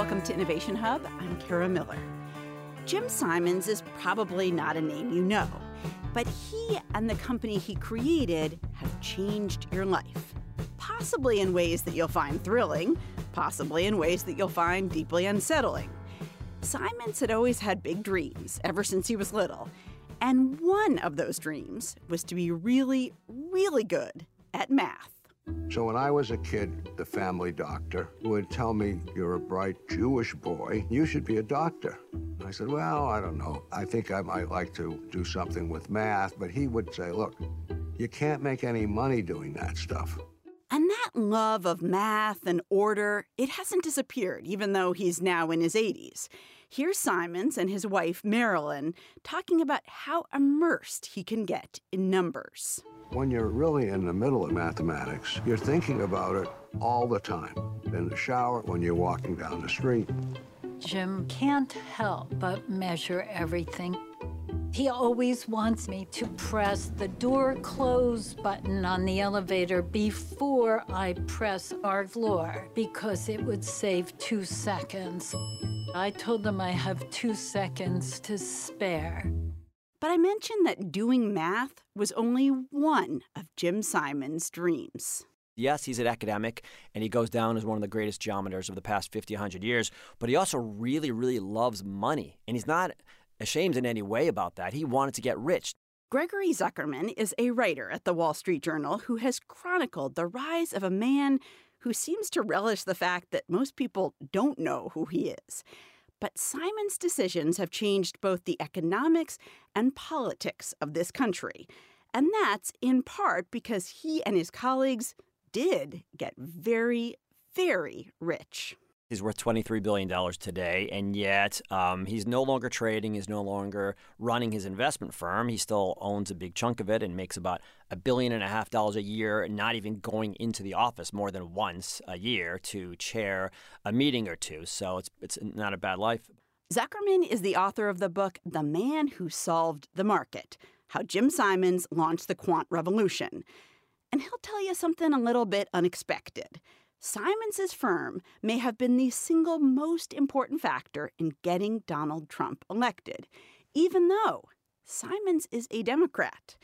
Welcome to Innovation Hub. I'm Kara Miller. Jim Simons is probably not a name you know, but he and the company he created have changed your life. Possibly in ways that you'll find thrilling, possibly in ways that you'll find deeply unsettling. Simons had always had big dreams ever since he was little, and one of those dreams was to be really, really good at math. So when I was a kid, the family doctor would tell me, You're a bright Jewish boy, you should be a doctor. I said, Well, I don't know. I think I might like to do something with math. But he would say, Look, you can't make any money doing that stuff. And that love of math and order, it hasn't disappeared, even though he's now in his 80s. Here's Simons and his wife, Marilyn, talking about how immersed he can get in numbers. When you're really in the middle of mathematics, you're thinking about it all the time. In the shower, when you're walking down the street. Jim can't help but measure everything. He always wants me to press the door close button on the elevator before I press our floor because it would save two seconds. I told him I have two seconds to spare. But I mentioned that doing math was only one of Jim Simons' dreams. Yes, he's an academic and he goes down as one of the greatest geometers of the past 50, 100 years, but he also really, really loves money. And he's not ashamed in any way about that. He wanted to get rich. Gregory Zuckerman is a writer at the Wall Street Journal who has chronicled the rise of a man who seems to relish the fact that most people don't know who he is. But Simons' decisions have changed both the economics and politics of this country. And that's in part because he and his colleagues did get very, very rich. He's worth $23 billion today, and yet um, he's no longer trading, he's no longer running his investment firm. He still owns a big chunk of it and makes about a billion and a half dollars a year, not even going into the office more than once a year to chair a meeting or two. So it's, it's not a bad life. Zuckerman is the author of the book The Man Who Solved the Market How Jim Simons Launched the Quant Revolution. And he'll tell you something a little bit unexpected. Simons's firm may have been the single most important factor in getting Donald Trump elected, even though Simons is a Democrat.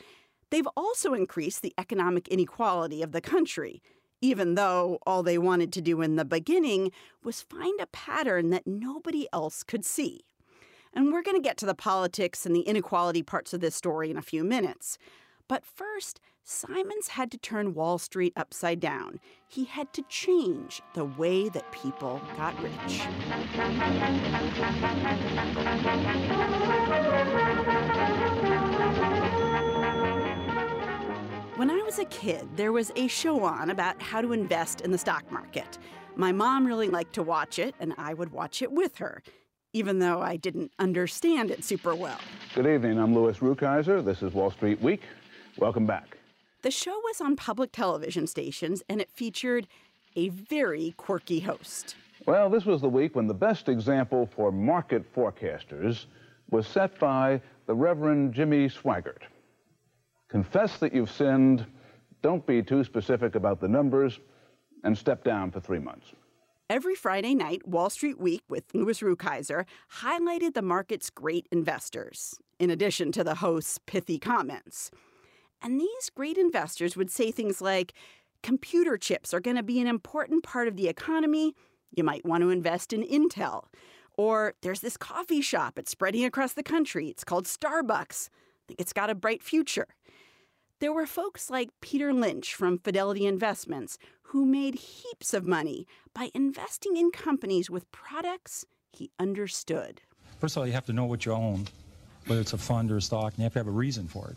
They've also increased the economic inequality of the country, even though all they wanted to do in the beginning was find a pattern that nobody else could see. And we're going to get to the politics and the inequality parts of this story in a few minutes. But first, Simons had to turn Wall Street upside down. He had to change the way that people got rich. When I was a kid, there was a show on about how to invest in the stock market. My mom really liked to watch it, and I would watch it with her, even though I didn't understand it super well. Good evening. I'm Louis Rukeyser. This is Wall Street Week. Welcome back. The show was on public television stations and it featured a very quirky host. Well, this was the week when the best example for market forecasters was set by the Reverend Jimmy Swaggart. Confess that you've sinned, don't be too specific about the numbers, and step down for three months. Every Friday night, Wall Street Week with Louis Rukeyser highlighted the market's great investors, in addition to the host's pithy comments. And these great investors would say things like computer chips are going to be an important part of the economy. You might want to invest in Intel. Or there's this coffee shop, it's spreading across the country. It's called Starbucks. I think it's got a bright future. There were folks like Peter Lynch from Fidelity Investments who made heaps of money by investing in companies with products he understood. First of all, you have to know what you own, whether it's a fund or a stock, and you have to have a reason for it.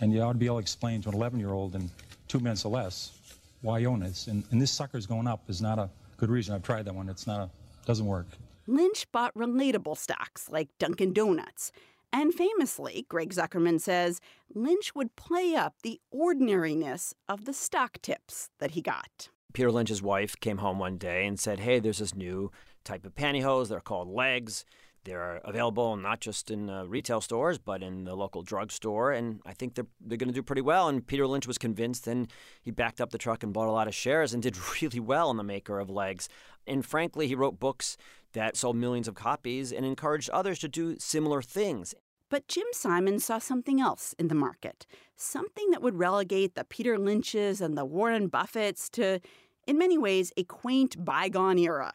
And you ought to be able to explain to an 11 year old in two minutes or less why you own it. And, and this sucker's going up is not a good reason. I've tried that one. It's not a, doesn't work. Lynch bought relatable stocks like Dunkin' Donuts. And famously, Greg Zuckerman says, Lynch would play up the ordinariness of the stock tips that he got. Peter Lynch's wife came home one day and said, Hey, there's this new type of pantyhose. They're called L'eggs They're available not just in uh, retail stores, but in the local drugstore. And I think they're, they're going to do pretty well. And Peter Lynch was convinced, and he backed up the truck and bought a lot of shares and did really well in the maker of L'eggs. And frankly, he wrote books that sold millions of copies and encouraged others to do similar things. But Jim Simons saw something else in the market, something that would relegate the Peter Lynches and the Warren Buffetts to, in many ways, a quaint bygone era.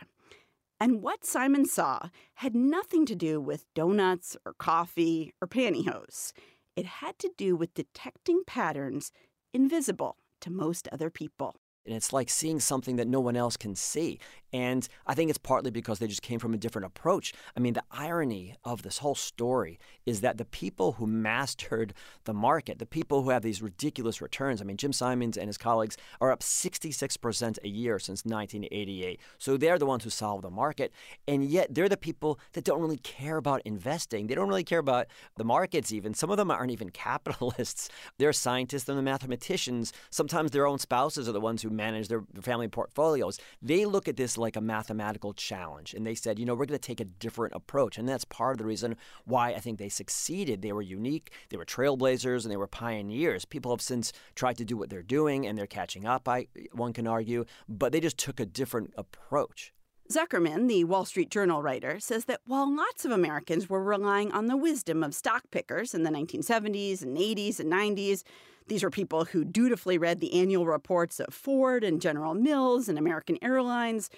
And what Simons saw had nothing to do with donuts or coffee or pantyhose. It had to do with detecting patterns invisible to most other people. And it's like seeing something that no one else can see. And I think it's partly because they just came from a different approach. I mean, the irony of this whole story is that the people who mastered the market, the people who have these ridiculous returns, I mean, Jim Simons and his colleagues are up 66% a year since 1988. So they're the ones who solve the market. And yet they're the people that don't really care about investing. They don't really care about the markets, even. Some of them aren't even capitalists. They're scientists and the mathematicians. Sometimes their own spouses are the ones who manage their family portfolios. They look at this like a mathematical challenge. And they said, you know, we're going to take a different approach. And that's part of the reason why I think they succeeded. They were unique, they were trailblazers, and they were pioneers. People have since tried to do what they're doing, and they're catching up, I, one can argue, but they just took a different approach. Zuckerman, the Wall Street Journal writer, says that while lots of Americans were relying on the wisdom of stock pickers in the 1970s and 80s and 90s, these were people who dutifully read the annual reports of Ford and General Mills and American Airlines.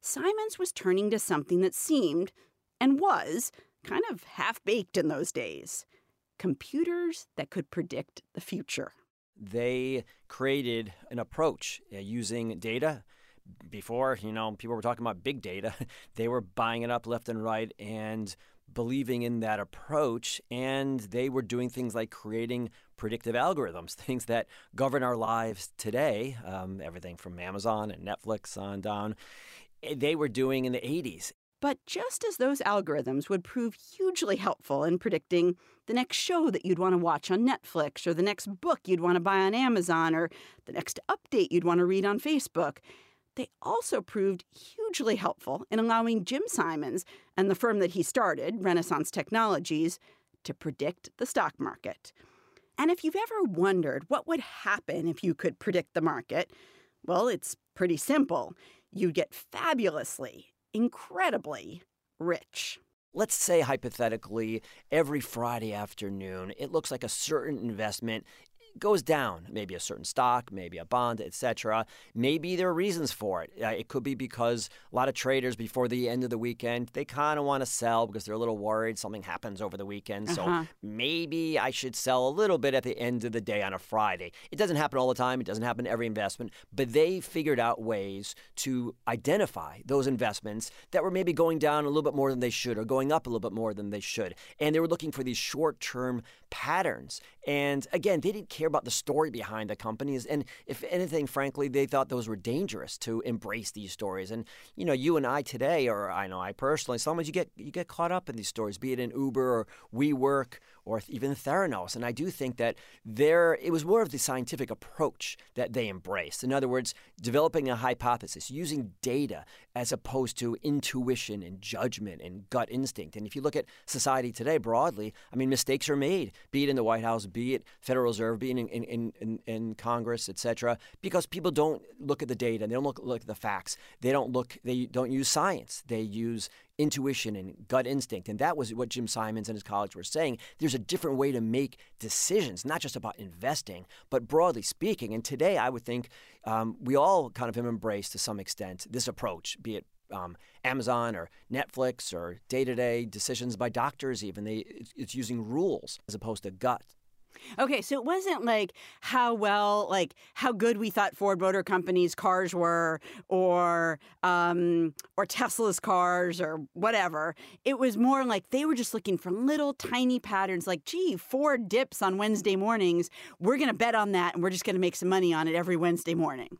Simons was turning to something that seemed, and was, kind of half baked in those days computers that could predict the future. They created an approach uh, using data. Before, you know, people were talking about big data. they were buying it up left and right and believing in that approach. And they were doing things like creating predictive algorithms, things that govern our lives today, um, everything from Amazon and Netflix on down. Eh, they were doing in the 80s. But just as those algorithms would prove hugely helpful in predicting the next show that you'd want to watch on Netflix, or the next book you'd want to buy on Amazon, or the next update you'd want to read on Facebook, they also proved hugely helpful in allowing Jim Simons and the firm that he started, Renaissance Technologies, to predict the stock market. And if you've ever wondered what would happen if you could predict the market, well, it's pretty simple. You'd get fabulously, incredibly rich. Let's say hypothetically, every Friday afternoon, it looks like a certain investment goes down, maybe a certain stock, maybe a bond, etc. Maybe there are reasons for it. Uh, it could be because a lot of traders before the end of the weekend, they kind of want to sell because they're a little worried something happens over the weekend. Uh-huh. So maybe I should sell a little bit at the end of the day on a Friday. It doesn't happen all the time, it doesn't happen every investment, but they figured out ways to identify those investments that were maybe going down a little bit more than they should or going up a little bit more than they should. And they were looking for these short-term patterns. And again, they didn't care about the story behind the companies. And if anything, frankly, they thought those were dangerous to embrace these stories. And you know, you and I today, or I know I personally, sometimes you get you get caught up in these stories, be it in Uber or WeWork or even Theranos. And I do think that there it was more of the scientific approach that they embraced. In other words, developing a hypothesis, using data as opposed to intuition and judgment and gut instinct. And if you look at society today broadly, I mean, mistakes are made, be it in the White House, be it Federal Reserve, be it in, in, in, in Congress, et cetera, because people don't look at the data, they don't look, look at the facts, they don't look, they don't use science, they use intuition and gut instinct. And that was what Jim Simons and his colleagues were saying. There's a different way to make decisions, not just about investing, but broadly speaking. And today, I would think um, we all kind of have embraced to some extent this approach, be it um, Amazon or Netflix or day to day decisions by doctors, even. They, it's, it's using rules as opposed to gut Okay, so it wasn't like how well, like how good we thought Ford Motor Company's cars were, or um, or Tesla's cars, or whatever. It was more like they were just looking for little tiny patterns. Like, gee, Ford dips on Wednesday mornings. We're to bet on that, and we're just to make some money on it every Wednesday morning.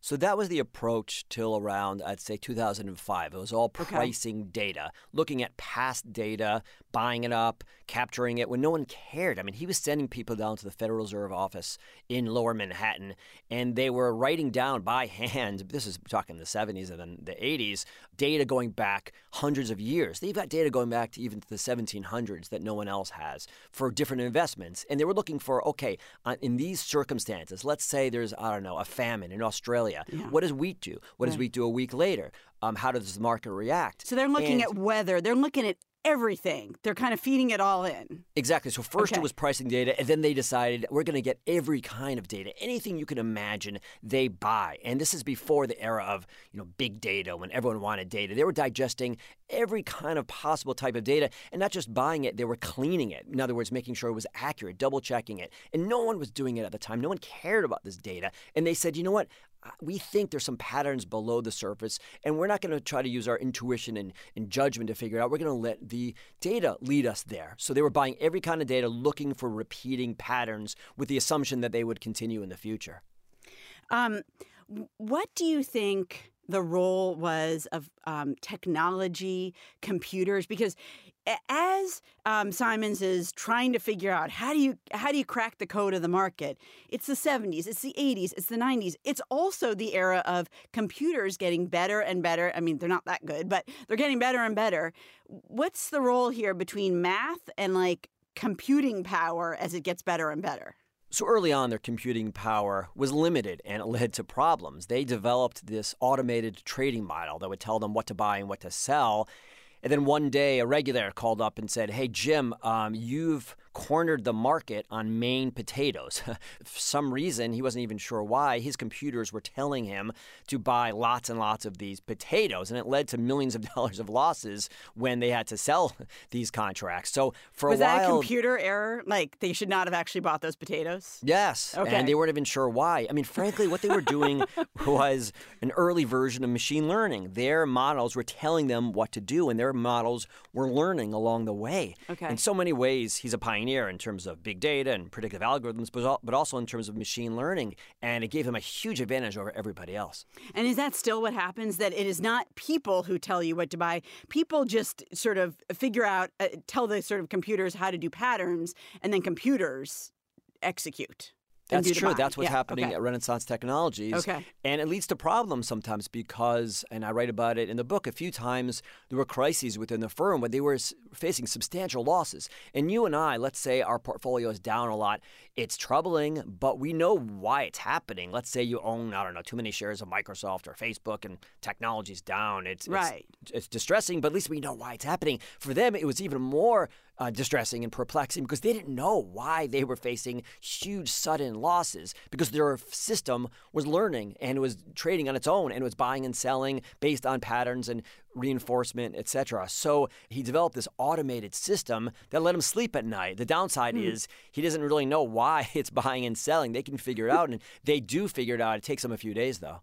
So that was the approach till around, I'd say, 2005. It was all pricing okay. data, looking at past data, buying it up, capturing it when no one cared. I mean, he was sending people down to the Federal Reserve office in lower Manhattan, and they were writing down by hand, this is talking the 70s and then the 80s, data going back hundreds of years. They've got data going back to even to the 1700s that no one else has for different investments. And they were looking for, okay, uh, in these circumstances, let's say there's, I don't know, a famine in Australia. Yeah. What does wheat do? What right. does wheat do a week later? Um, how does the market react? So they're looking and, at weather. They're looking at everything. They're kind of feeding it all in. Exactly. So first okay. it was pricing data, and then they decided we're going to get every kind of data, anything you can imagine. They buy, and this is before the era of you know big data when everyone wanted data. They were digesting every kind of possible type of data, and not just buying it, they were cleaning it. In other words, making sure it was accurate, double checking it, and no one was doing it at the time. No one cared about this data, and they said, you know what? We think there's some patterns below the surface, and we're not going to try to use our intuition and, and judgment to figure it out. We're going to let the data lead us there. So they were buying every kind of data, looking for repeating patterns with the assumption that they would continue in the future. Um, what do you think the role was of um, technology, computers? Because as um, Simons is trying to figure out how do you how do you crack the code of the market, it's the 70s, it's the 80s, it's the 90s. It's also the era of computers getting better and better. I mean, they're not that good, but they're getting better and better. What's the role here between math and like computing power as it gets better and better? So early on, their computing power was limited and it led to problems. They developed this automated trading model that would tell them what to buy and what to sell. And then one day, a regular called up and said, Hey, Jim, um, you've cornered the market on Maine potatoes. For some reason, he wasn't even sure why, his computers were telling him to buy lots and lots of these potatoes. And it led to millions of dollars of losses when they had to sell these contracts. So for was a while. Was that a computer error? Like they should not have actually bought those potatoes? Yes. Okay. And they weren't even sure why. I mean, frankly, what they were doing was an early version of machine learning. Their models were telling them what to do, and their models were learning along the way. Okay. In so many ways, he's a pioneer pioneer in terms of big data and predictive algorithms, but also in terms of machine learning. And it gave him a huge advantage over everybody else. And is that still what happens? That it is not people who tell you what to buy. People just sort of figure out, uh, tell the sort of computers how to do patterns, and then computers execute. That's true. That's what's yeah, happening okay. at Renaissance Technologies. Okay. And it leads to problems sometimes because, and I write about it in the book a few times, there were crises within the firm where they were facing substantial losses. And you and I, let's say our portfolio is down a lot. It's troubling, but we know why it's happening. Let's say you own, I don't know, too many shares of Microsoft or Facebook and technology's down. It's, right. it's, it's distressing, but at least we know why it's happening. For them, it was even more uh, distressing and perplexing because they didn't know why they were facing huge sudden losses because their system was learning and it was trading on its own and was buying and selling based on patterns and reinforcement, etc. So he developed this automated system that let him sleep at night. The downside mm. is he doesn't really know why it's buying and selling. They can figure it out, and they do figure it out. It takes them a few days, though.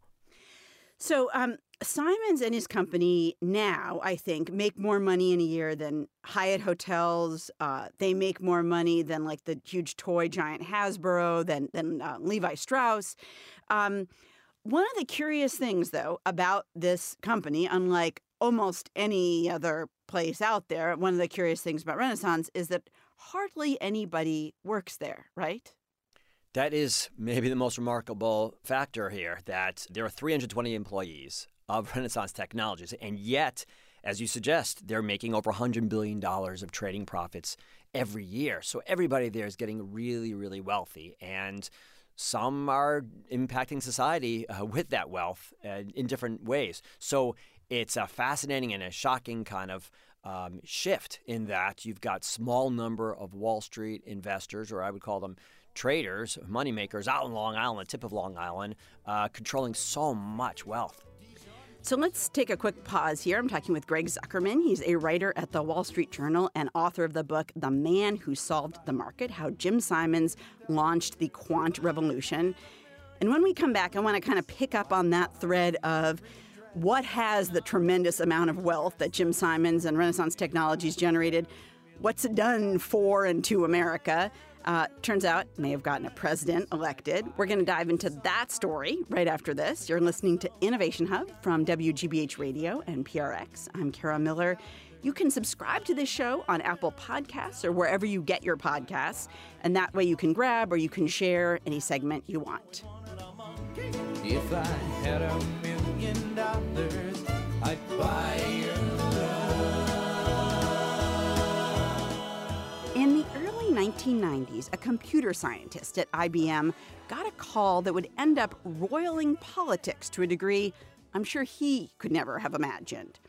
So, um, Simons and his company now, I think, make more money in a year than Hyatt Hotels. Uh, they make more money than like the huge toy giant Hasbro, than than uh, Levi Strauss. Um, one of the curious things, though, about this company, unlike almost any other place out there, one of the curious things about Renaissance is that hardly anybody works there, right? That is maybe the most remarkable factor here that there are 320 employees of Renaissance Technologies, and yet, as you suggest, they're making over $100 billion of trading profits every year. So everybody there is getting really, really wealthy. And some are impacting society uh, with that wealth uh, in different ways. So it's a fascinating and a shocking kind of um, shift in that you've got small number of Wall Street investors, or I would call them traders, moneymakers out in Long Island, the tip of Long Island, uh, controlling so much wealth. So let's take a quick pause here. I'm talking with Greg Zuckerman. He's a writer at the Wall Street Journal and author of the book The Man Who Solved the Market How Jim Simons Launched the Quant Revolution. And when we come back, I want to kind of pick up on that thread of what has the tremendous amount of wealth that Jim Simons and Renaissance Technologies generated, what's it done for and to America? Uh, turns out may have gotten a president elected. We're going to dive into that story right after this. You're listening to Innovation Hub from WGBH Radio and PRX. I'm Kara Miller. You can subscribe to this show on Apple Podcasts or wherever you get your podcasts, and that way you can grab or you can share any segment you want. If I had a million dollars, I'd buy 1990s, a computer scientist at IBM got a call that would end up roiling politics to a degree I'm sure he could never have imagined.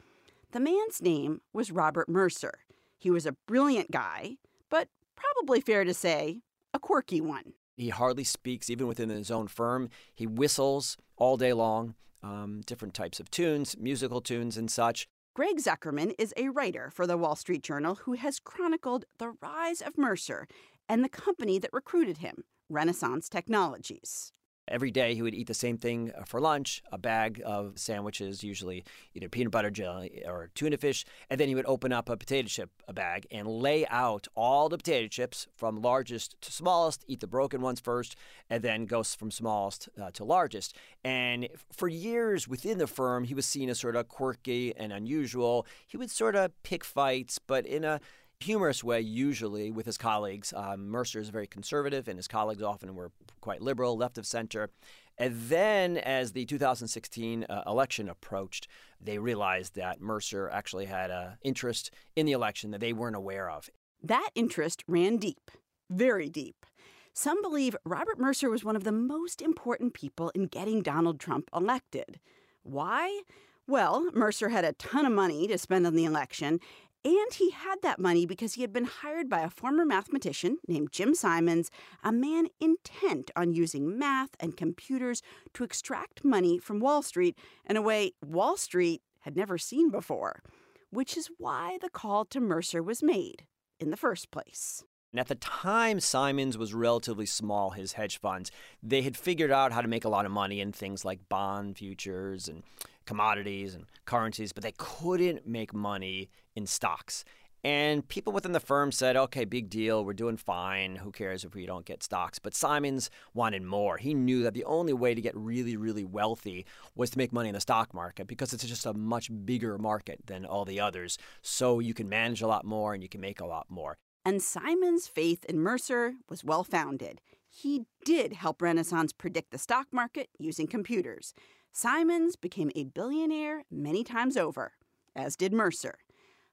The man's name was Robert Mercer. He was a brilliant guy, but probably fair to say, a quirky one. He hardly speaks, even within his own firm. He whistles all day long, um, different types of tunes, musical tunes, and such. Greg Zuckerman is a writer for the Wall Street Journal who has chronicled the rise of Mercer and the company that recruited him, Renaissance Technologies. Every day he would eat the same thing uh, for lunch a bag of sandwiches, usually either peanut butter jelly or tuna fish. And then he would open up a potato chip bag and lay out all the potato chips from largest to smallest, eat the broken ones first, and then go from smallest uh, to largest. And for years within the firm, he was seen as sort of quirky and unusual. He would sort of pick fights, but in a humorous way, usually with his colleagues. Um, Mercer is very conservative, and his colleagues often were quite liberal, left of center. And then, as the 2016 uh, election approached, they realized that Mercer actually had an interest in the election that they weren't aware of. That interest ran deep, very deep. Some believe Robert Mercer was one of the most important people in getting Donald Trump elected. Why? Well, Mercer had a ton of money to spend on the election, and he had that money because he had been hired by a former mathematician named Jim Simons, a man intent on using math and computers to extract money from Wall Street in a way Wall Street had never seen before, which is why the call to Mercer was made in the first place. And at the time, Simons was relatively small, his hedge funds. They had figured out how to make a lot of money in things like bond futures and commodities and currencies, but they couldn't make money in stocks. And people within the firm said, okay, big deal. We're doing fine. Who cares if we don't get stocks? But Simons wanted more. He knew that the only way to get really, really wealthy was to make money in the stock market because it's just a much bigger market than all the others. So you can manage a lot more and you can make a lot more. And Simons' faith in Mercer was well founded. He did help Renaissance predict the stock market using computers. Simons became a billionaire many times over, as did Mercer.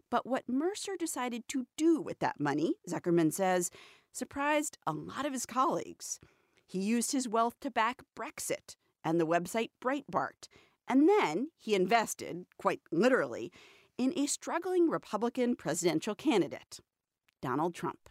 But what Mercer decided to do with that money, Zuckerman says, surprised a lot of his colleagues. He used his wealth to back Brexit and the website Breitbart. And then he invested, quite literally, in a struggling Republican presidential candidate, Donald Trump.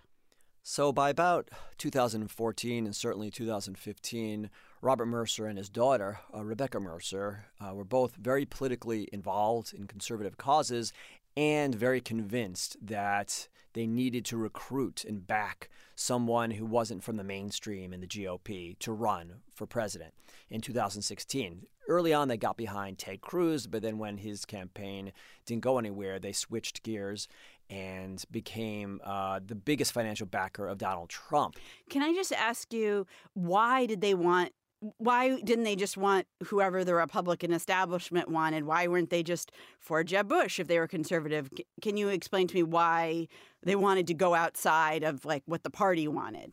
So by about 2014 and certainly 2015, Robert Mercer and his daughter, uh, Rebecca Mercer, uh, were both very politically involved in conservative causes and very convinced that they needed to recruit and back someone who wasn't from the mainstream in the GOP to run for president in 2016. Early on, they got behind Ted Cruz, but then when his campaign didn't go anywhere, they switched gears and became uh, the biggest financial backer of Donald Trump. Can I just ask you, why did they want why didn't they just want whoever the Republican establishment wanted? Why weren't they just for Jeb Bush if they were conservative? Can you explain to me why they wanted to go outside of like what the party wanted?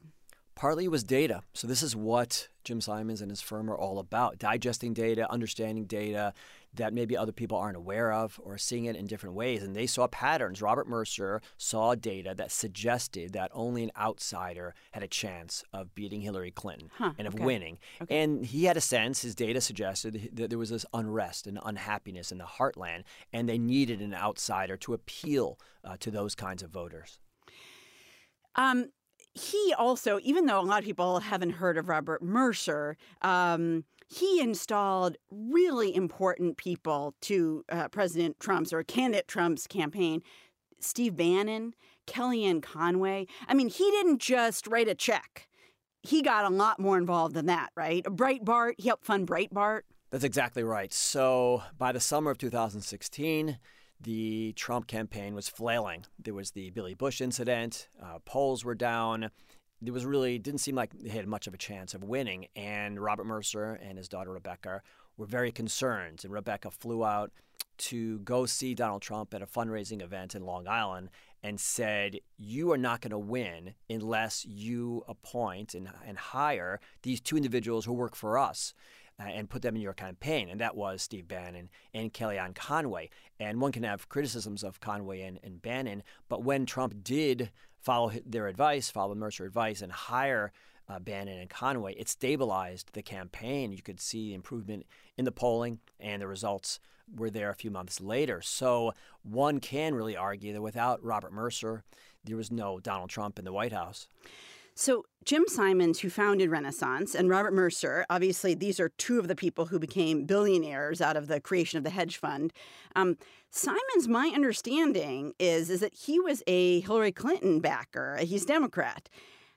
Partly it was data. So this is what Jim Simons and his firm are all about: digesting data, understanding data, that maybe other people aren't aware of or seeing it in different ways. And they saw patterns. Robert Mercer saw data that suggested that only an outsider had a chance of beating Hillary Clinton huh, and of okay. winning. Okay. And he had a sense, his data suggested that there was this unrest and unhappiness in the heartland, and they needed an outsider to appeal uh, to those kinds of voters. Um, he also, even though a lot of people haven't heard of Robert Mercer, um, he installed really important people to uh, President Trump's or candidate Trump's campaign. Steve Bannon, Kellyanne Conway. I mean, he didn't just write a check. He got a lot more involved than that, right? Breitbart, he helped fund Breitbart. That's exactly right. So by the summer of 2016, the Trump campaign was flailing. There was the Billy Bush incident, uh, polls were down. There was really didn't seem like they had much of a chance of winning. And Robert Mercer and his daughter Rebecca were very concerned. And Rebecca flew out to go see Donald Trump at a fundraising event in Long Island and said, You are not going to win unless you appoint and, and hire these two individuals who work for us uh, and put them in your campaign. And that was Steve Bannon and Kellyanne Conway. And one can have criticisms of Conway and, and Bannon, but when Trump did follow their advice, follow Mercer advice, and hire uh, Bannon and Conway, it stabilized the campaign. You could see improvement in the polling, and the results were there a few months later. So one can really argue that without Robert Mercer, there was no Donald Trump in the White House. So, Jim Simons, who founded Renaissance, and Robert Mercer, obviously, these are two of the people who became billionaires out of the creation of the hedge fund. Um, Simons, my understanding is, is that he was a Hillary Clinton backer. He's Democrat.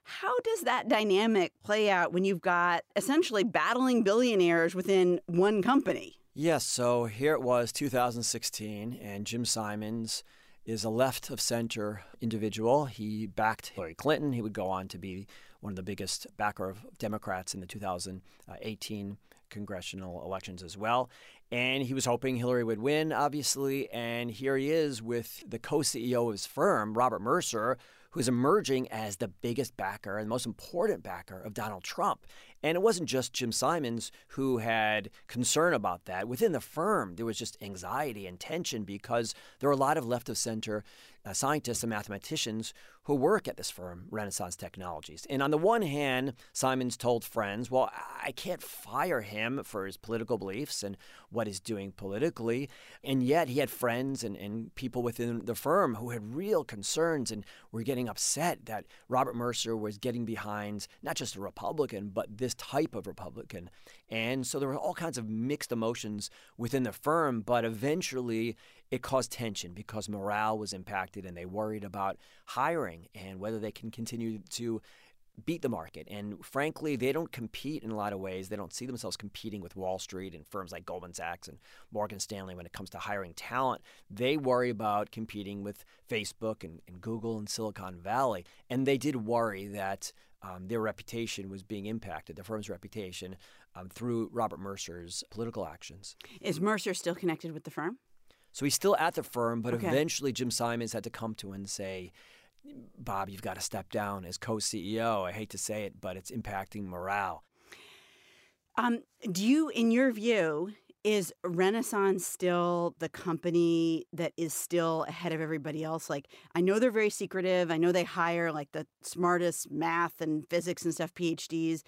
How does that dynamic play out when you've got essentially battling billionaires within one company? Yes, so here it was 2016, and Jim Simons is a left of center individual. He backed Hillary Clinton. He would go on to be one of the biggest backer of Democrats in the 2018 congressional elections as well. And he was hoping Hillary would win, obviously. And here he is with the co CEO of his firm, Robert Mercer, who's emerging as the biggest backer and most important backer of Donald Trump. And it wasn't just Jim Simons who had concern about that. Within the firm, there was just anxiety and tension because there are a lot of left of center uh, scientists and mathematicians who work at this firm, Renaissance Technologies. And on the one hand, Simons told friends, well, I can't fire him for his political beliefs and what he's doing politically. And yet he had friends and, and people within the firm who had real concerns and were getting upset that Robert Mercer was getting behind not just a Republican, but this type of Republican. And so there were all kinds of mixed emotions within the firm, but eventually it caused tension because morale was impacted and they worried about hiring and whether they can continue to beat the market. And frankly, they don't compete in a lot of ways. They don't see themselves competing with Wall Street and firms like Goldman Sachs and Morgan Stanley when it comes to hiring talent. They worry about competing with Facebook and, and Google and Silicon Valley. And they did worry that um, their reputation was being impacted, the firm's reputation, um, through Robert Mercer's political actions. Is Mercer still connected with the firm? So he's still at the firm, but Okay. eventually Jim Simons had to come to him and say, Bob, you've got to step down as co CEO. I hate to say it, but it's impacting morale. Um, do you, in your view, is Renaissance still the company that is still ahead of everybody else? Like, I know they're very secretive. I know they hire like the smartest math and physics and stuff PhDs.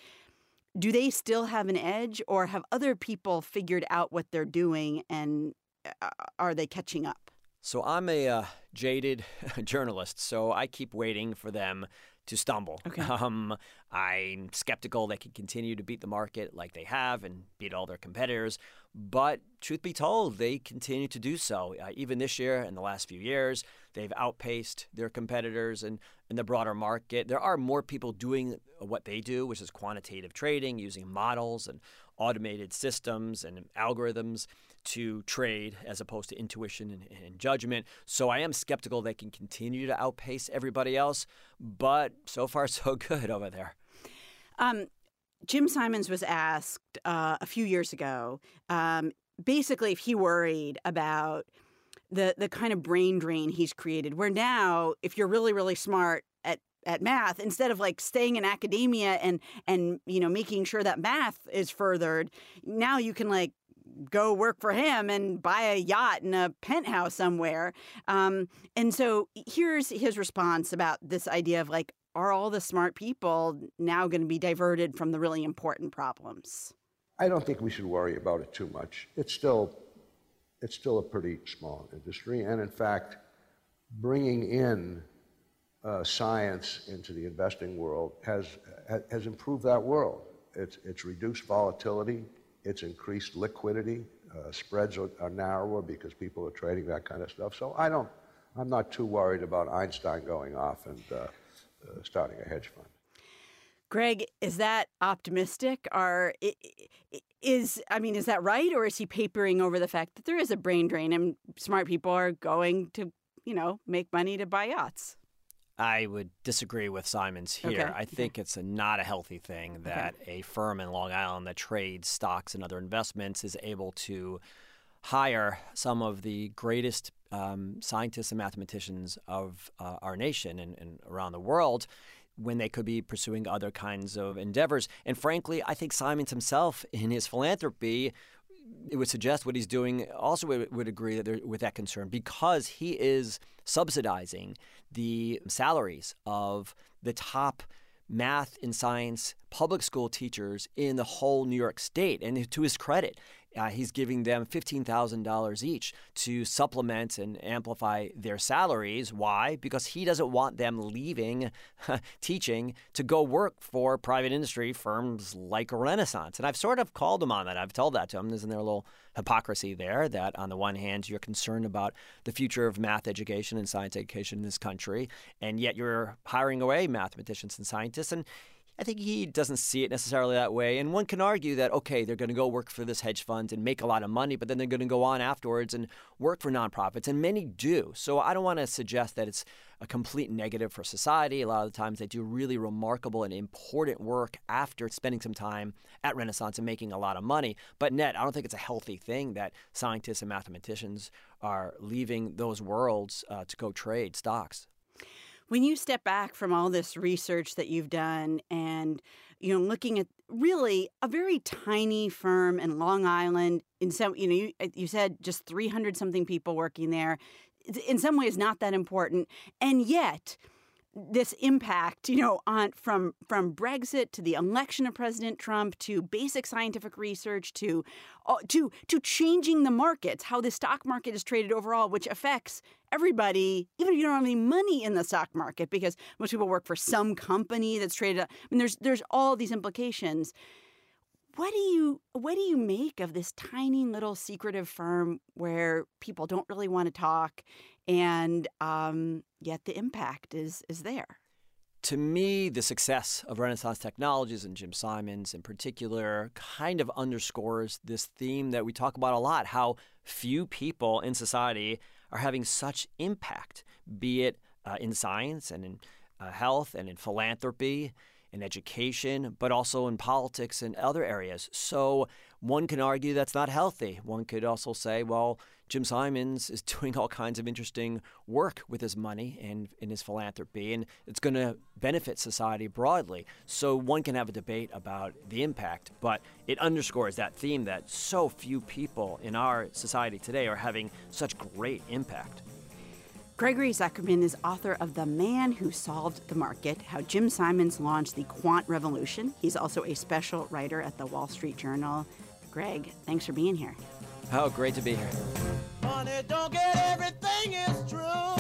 Do they still have an edge, or have other people figured out what they're doing and uh, are they catching up? So I'm a uh, jaded journalist, so I keep waiting for them to stumble. Okay. Um, I'm skeptical they can continue to beat the market like they have and beat all their competitors. But truth be told, they continue to do so. Uh, even this year, and the last few years, they've outpaced their competitors and in the broader market. There are more people doing what they do, which is quantitative trading, using models and automated systems and algorithms to trade as opposed to intuition and, and judgment. So I am skeptical they can continue to outpace everybody else, but so far so good over there. Um, Jim Simons was asked uh, a few years ago, um, basically, if he worried about the the kind of brain drain he's created. Where now, if you're really really smart at at math, instead of like staying in academia and and you know making sure that math is furthered, now you can like go work for him and buy a yacht in a penthouse somewhere. Um, and so here's his response about this idea of like, are all the smart people now going to be diverted from the really important problems? I don't think we should worry about it too much. It's still, it's still a pretty small industry, and in fact, bringing in uh, science into the investing world has has improved that world. It's it's reduced volatility. It's increased liquidity. Uh, spreads are, are narrower because people are trading that kind of stuff. So I don't. I'm not too worried about Einstein going off and uh, uh, starting a hedge fund. Greg, is that optimistic? Or i- i- is I mean, is that right, or is he papering over the fact that there is a brain drain and smart people are going to, you know, make money to buy yachts? I would disagree with Simons here. Okay, I think it's a, not a healthy thing that a firm in Long Island that trades stocks and other investments is able to hire some of the greatest um, scientists and mathematicians of uh, our nation and, and around the world when they could be pursuing other kinds of endeavors. And frankly, I think Simons himself, in his philanthropy, it would suggest what he's doing also would, agree that with that concern because he is subsidizing the salaries of the top math and science public school teachers in the whole New York state. And to his credit, uh, he's giving them $15,000 each to supplement and amplify their salaries. Why? Because he doesn't want them leaving teaching to go work for private industry firms like Renaissance. And I've sort of called him on that. I've told that to him. Isn't there a little hypocrisy there that, on the one hand, you're concerned about the future of math education and science education in this country, and yet you're hiring away mathematicians and scientists? And I think he doesn't see it necessarily that way. And one can argue that, okay, they're going to go work for this hedge fund and make a lot of money, but then they're going to go on afterwards and work for nonprofits. And many do. So I don't want to suggest that it's a complete negative for society. A lot of the times they do really remarkable and important work after spending some time at Renaissance and making a lot of money. But net, I don't think it's a healthy thing that scientists and mathematicians are leaving those worlds uh, to go trade stocks when you step back from all this research that you've done and you know looking at really a very tiny firm in Long Island in some you know you, uh, you said just 300 something people working there in some ways not that important and yet this impact, you know, on from from Brexit to the election of President Trump to basic scientific research to uh, to to changing the markets, how the stock market is traded overall, which affects everybody, even if you don't have any money in the stock market, because most people work for some company that's traded. I mean, there's there's all these implications. What do you what do you make of this tiny little secretive firm where people don't really want to talk and um, yet the impact is is there. To me, the success of Renaissance Technologies and Jim Simons in particular kind of underscores this theme that we talk about a lot how few people in society are having such impact, be it uh, in science and in uh, health and in philanthropy, in education, but also in politics and other areas. So one can argue that's not healthy. One could also say, well, Jim Simons is doing all kinds of interesting work with his money and in his philanthropy, and it's going to benefit society broadly. So one can have a debate about the impact, but it underscores that theme that so few people in our society today are having such great impact. Gregory Zuckerman is author of The Man Who Solved the Market How Jim Simons Launched the Quant Revolution. He's also a special writer at the Wall Street Journal. Greg, thanks for being here. Oh, great to be here. Money don't get everything is true,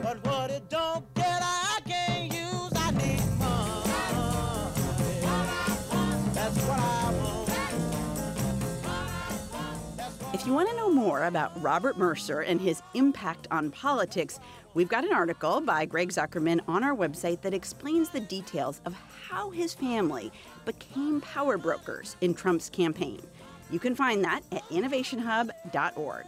but what it don't get, I can't use. I need money. That's what I want. If you want to know more about Robert Mercer and his impact on politics, we've got an article by Greg Zuckerman on our website that explains the details of how his family became power brokers in Trump's campaign. You can find that at innovationhub.org.